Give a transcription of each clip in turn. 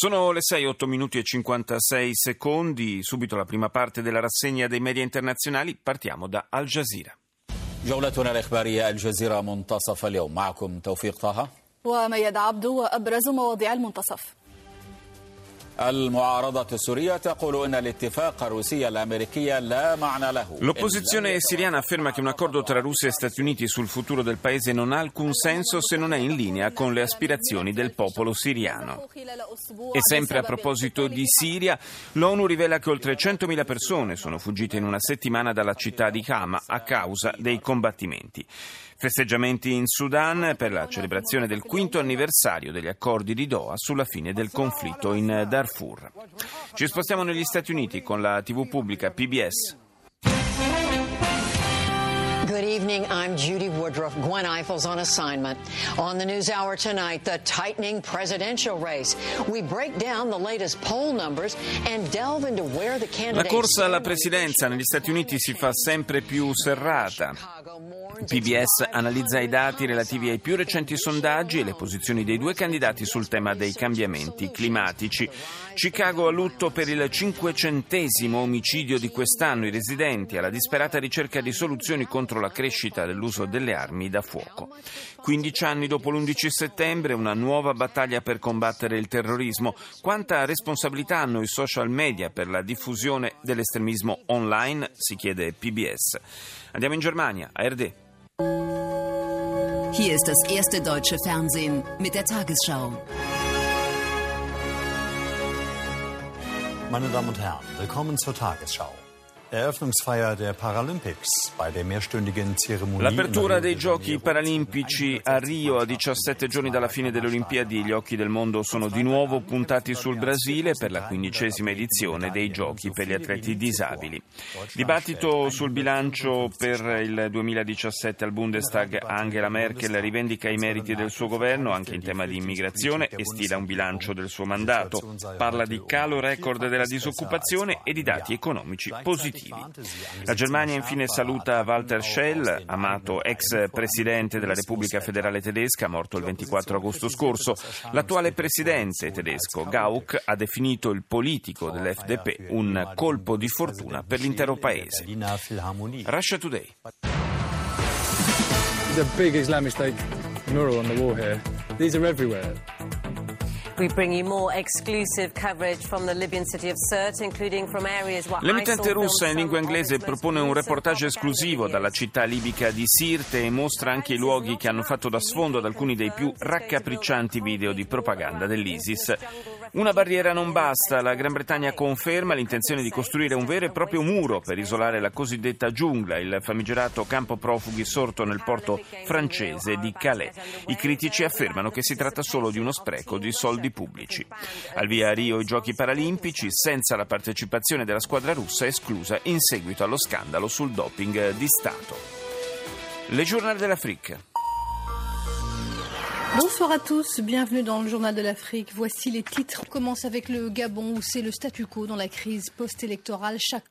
Sono le 6, 8 minuti e 56 secondi, subito la prima parte della rassegna dei media internazionali, partiamo da Al Jazeera. جولتنا الإخبارية الجزيرة منتصف اليوم معكم توفيق طه ومياد عبدو وأبرز مواضيع المنتصف L'opposizione siriana afferma che un accordo tra Russia e Stati Uniti sul futuro del paese non ha alcun senso se non è in linea con le aspirazioni del popolo siriano. E sempre a proposito di Siria, l'ONU rivela che oltre 100.000 persone sono fuggite in una settimana dalla città di Hama a causa dei combattimenti. Festeggiamenti in Sudan per la celebrazione del quinto anniversario degli accordi di Doha sulla fine del conflitto in Darfur. Ci spostiamo negli Stati Uniti con la TV pubblica PBS. Good evening. I'm Judy Woodruff. Gwen Eifel's on assignment. On the News Hour tonight, the tightening presidential race. We break down the latest poll numbers and delve into where the La candidates corsa alla presidenza negli Stati Uniti si fa sempre più serrata. PBS analizza i dati relativi ai più recenti sondaggi e le posizioni dei due candidati sul tema dei cambiamenti climatici. Chicago a lutto per il cinquecentesimo omicidio di quest'anno. I residenti alla disperata ricerca di soluzioni contro la crescita dell'uso delle armi da fuoco. 15 anni dopo l'11 settembre, una nuova battaglia per combattere il terrorismo. Quanta responsabilità hanno i social media per la diffusione dell'estremismo online? Si chiede PBS. Andiamo in Germania, ARD. Hier ist das erste deutsche Fernsehen mit der Tagesschau. Meine Damen und Herren, willkommen zur Tagesschau. Eröffnungsfeier der Paralympics bei der mehrstündigen Zeremonie. L'apertura dei giochi paralimpici a Rio a 17 giorni dalla fine delle Olimpiadi gli occhi del mondo sono di nuovo puntati sul Brasile per la quindicesima edizione dei giochi per gli atleti disabili. Dibattito sul bilancio per il 2017 al Bundestag Angela Merkel rivendica i meriti del suo governo anche in tema di immigrazione e stila un bilancio del suo mandato. Parla di calo record della disoccupazione e di dati economici positivi. La Germania infine saluta Walter Schell, amato ex presidente della Repubblica Federale Tedesca, morto il 24 agosto scorso. L'attuale presidente tedesco Gauck ha definito il politico dell'FDP un colpo di fortuna per l'intero paese. Russia Today. There's a big Islamic State mural on the wall here. These are everywhere. L'emittente russa in lingua inglese propone un reportage esclusivo dalla città libica di Sirte e mostra anche i luoghi che hanno fatto da sfondo ad alcuni dei più raccapriccianti video di propaganda dell'ISIS. Una barriera non basta, la Gran Bretagna conferma l'intenzione di costruire un vero e proprio muro per isolare la cosiddetta giungla, il famigerato campo profughi sorto nel porto francese di Calais. I critici affermano che si tratta solo di uno spreco di soldi pubblici. Al via Rio i giochi paralimpici senza la partecipazione della squadra russa esclusa in seguito allo scandalo sul doping di Stato. Le giornali dell'Africa. Bonsoir à tous, bienvenue dans le journal de l'Afrique. Voici les titres. Commence avec le Gabon où c'est le statu quo dans la crise post-électorale. Chaque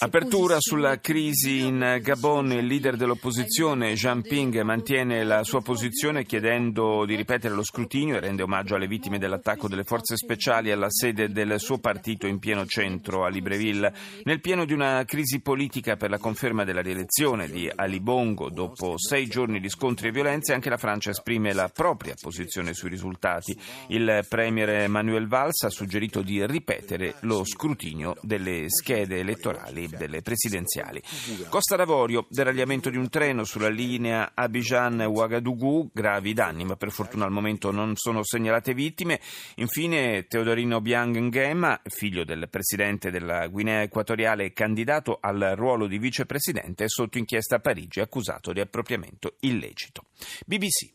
Apertura sulla crisi in Gabon, il leader dell'opposizione Jean Ping mantiene la sua posizione chiedendo di ripetere lo scrutinio e rende omaggio alle vittime dell'attacco delle forze speciali alla sede del suo partito in pieno centro a Libreville. Nel pieno di una crisi politica per la conferma della rielezione di Ali Bongo dopo sei giorni di scontri e violenze, anche la Francia esprime la propria posizione sui risultati. Il premier Manuel Valls ha suggerito di ripetere lo scrutinio delle schede elettorali delle presidenziali. Costa d'Avorio, deragliamento di un treno sulla linea Abidjan-Ouagadougou, gravi danni, ma per fortuna al momento non sono segnalate vittime. Infine Teodorino Biang Ngema, figlio del presidente della Guinea Equatoriale candidato al ruolo di vicepresidente, è sotto inchiesta a Parigi accusato di appropriamento illecito. BBC.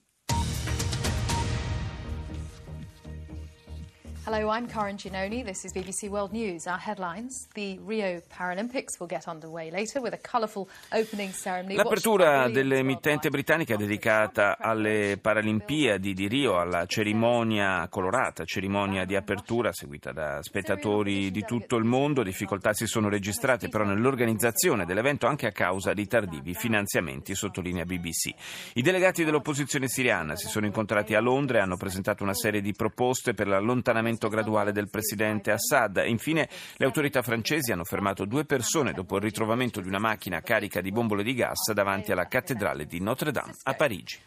Hello, I'm Karin Ginoni. This is BBC World News. Our headlines. The Rio Paralympics will get underway later with a colourful opening ceremony. L'apertura dell'emittente britannica dedicata alle Paralimpiadi di Rio, alla cerimonia colorata, cerimonia di apertura seguita da spettatori di tutto il mondo. Difficoltà si sono registrate però nell'organizzazione dell'evento anche a causa di tardivi finanziamenti, sottolinea BBC. I delegati dell'opposizione siriana si sono incontrati a Londra e hanno presentato una serie di proposte per l'allontanamento graduale del presidente Assad. Infine, le autorità francesi hanno fermato due persone dopo il ritrovamento di una macchina carica di bombole di gas davanti alla cattedrale di Notre Dame a Parigi.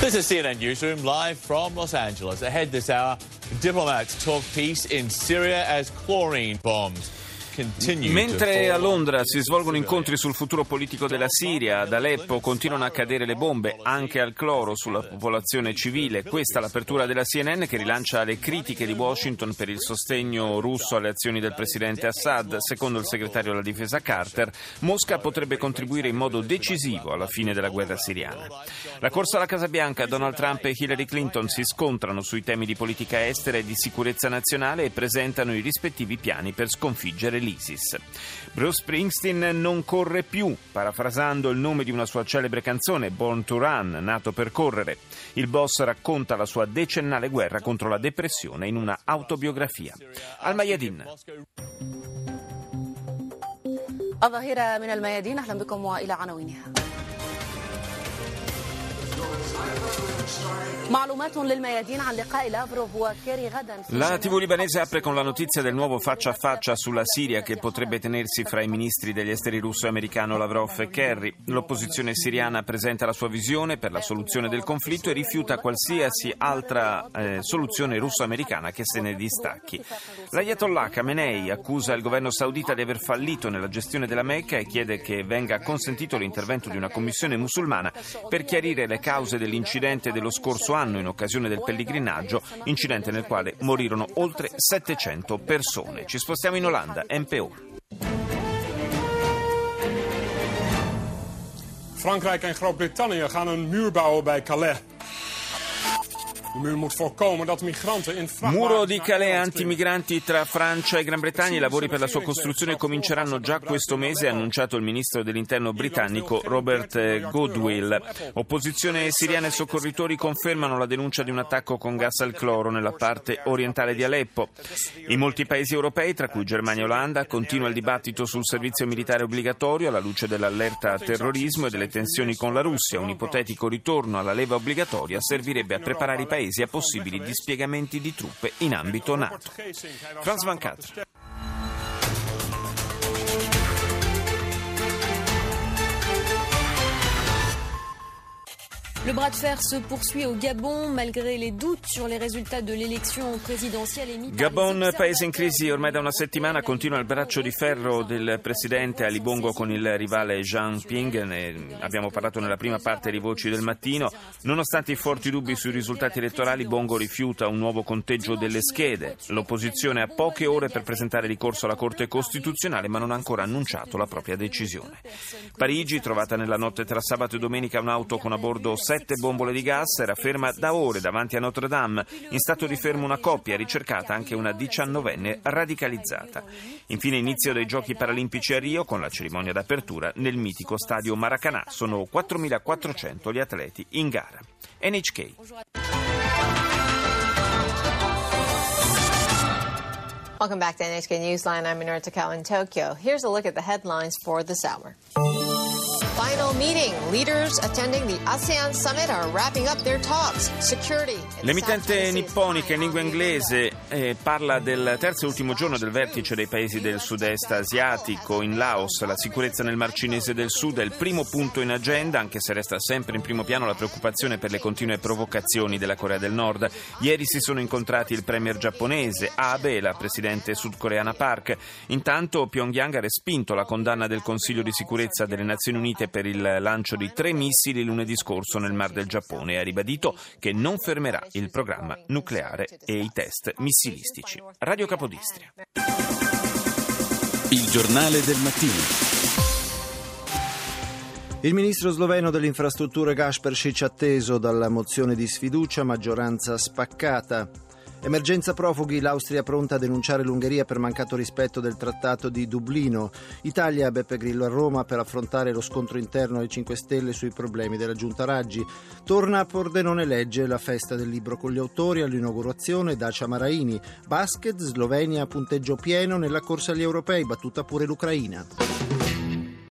This is CNN Newsroom live from Los Angeles. Ahead this hour, diplomats talk peace in Syria as chlorine bombs. Mentre a Londra si svolgono incontri sul futuro politico della Siria, ad Aleppo continuano a cadere le bombe anche al cloro sulla popolazione civile. Questa è l'apertura della CNN che rilancia le critiche di Washington per il sostegno russo alle azioni del presidente Assad. Secondo il segretario della difesa Carter, Mosca potrebbe contribuire in modo decisivo alla fine della guerra siriana. La corsa alla Casa Bianca, Donald Trump e Hillary Clinton si scontrano sui temi di politica estera e di sicurezza nazionale e presentano i rispettivi piani per sconfiggere l'ISIS. Bruce Springsteen non corre più, parafrasando il nome di una sua celebre canzone, Born to Run, nato per correre. Il boss racconta la sua decennale guerra contro la depressione in una autobiografia. Al Mayadin. الظهيرة من الميادين أهلا بكم وإلى عناوينها la TV libanese apre con la notizia del nuovo faccia a faccia sulla Siria che potrebbe tenersi fra i ministri degli esteri russo e americano Lavrov e Kerry. L'opposizione siriana presenta la sua visione per la soluzione del conflitto e rifiuta qualsiasi altra eh, soluzione russo-americana che se ne distacchi. L'Ayatollah Khamenei accusa il governo saudita di aver fallito nella gestione della Mecca e chiede che venga consentito l'intervento di una commissione musulmana per chiarire le cause dell'incidente dello scorso anno in occasione del pellegrinaggio, incidente nel quale morirono oltre 700 persone. Ci spostiamo in Olanda, NPO. Frankrijk en Groot-Brittannië gaan een muur bouwen bij Calais. Muro di Calais antimigranti tra Francia e Gran Bretagna. I lavori per la sua costruzione cominceranno già questo mese, ha annunciato il ministro dell'interno britannico Robert Goodwill. Opposizione siriana e soccorritori confermano la denuncia di un attacco con gas al cloro nella parte orientale di Aleppo. In molti paesi europei, tra cui Germania e Olanda, continua il dibattito sul servizio militare obbligatorio alla luce dell'allerta a terrorismo e delle tensioni con la Russia. Un ipotetico ritorno alla leva obbligatoria servirebbe a preparare i paesi paesi a possibili dispiegamenti di truppe in ambito NATO. Frans van Katre. Le bras de fer se poursuit au Gabon malgré les doutes sur les résultats de l'élection présidentielle émise Gabon, paese in crisi ormai da una settimana, continua il braccio di ferro del presidente Ali Bongo con il rivale Jean Ping. Ne abbiamo parlato nella prima parte di Voci del Mattino. Nonostante i forti dubbi sui risultati elettorali, Bongo rifiuta un nuovo conteggio delle schede. L'opposizione ha poche ore per presentare ricorso alla Corte Costituzionale, ma non ha ancora annunciato la propria decisione. Parigi, trovata nella notte tra sabato e domenica un'auto con a bordo sette bombole di gas, era ferma da ore davanti a Notre Dame. In stato di fermo una coppia, ricercata anche una diciannovenne radicalizzata. Infine inizio dei Giochi Paralimpici a Rio con la cerimonia d'apertura nel mitico stadio Maracanã. Sono 4.400 gli atleti in gara. NHK. Welcome back to NHK Newsline. I'm Minora Takao in Tokyo. Here's a look at the headlines for this hour. L'emittente nipponica in lingua inglese eh, parla del terzo e ultimo giorno del vertice dei paesi del sud-est asiatico in Laos. La sicurezza nel Mar Cinese del Sud è il primo punto in agenda, anche se resta sempre in primo piano la preoccupazione per le continue provocazioni della Corea del Nord. Ieri si sono incontrati il premier giapponese Abe e la presidente sudcoreana Park. Intanto Pyongyang ha respinto la condanna del Consiglio di sicurezza delle Nazioni Unite per il lancio di tre missili lunedì scorso nel Mar del Giappone e ha ribadito che non fermerà il programma nucleare e i test missilistici. Radio Capodistria. Il giornale del mattino. Il ministro sloveno delle infrastrutture Gasperšić atteso dalla mozione di sfiducia, maggioranza spaccata. Emergenza profughi, l'Austria pronta a denunciare l'Ungheria per mancato rispetto del trattato di Dublino. Italia, Beppe Grillo a Roma per affrontare lo scontro interno alle 5 Stelle sui problemi della Giunta Raggi. Torna a Pordenone Legge la festa del libro con gli autori all'inaugurazione Dacia Maraini. Basket, Slovenia punteggio pieno nella corsa agli europei, battuta pure l'Ucraina.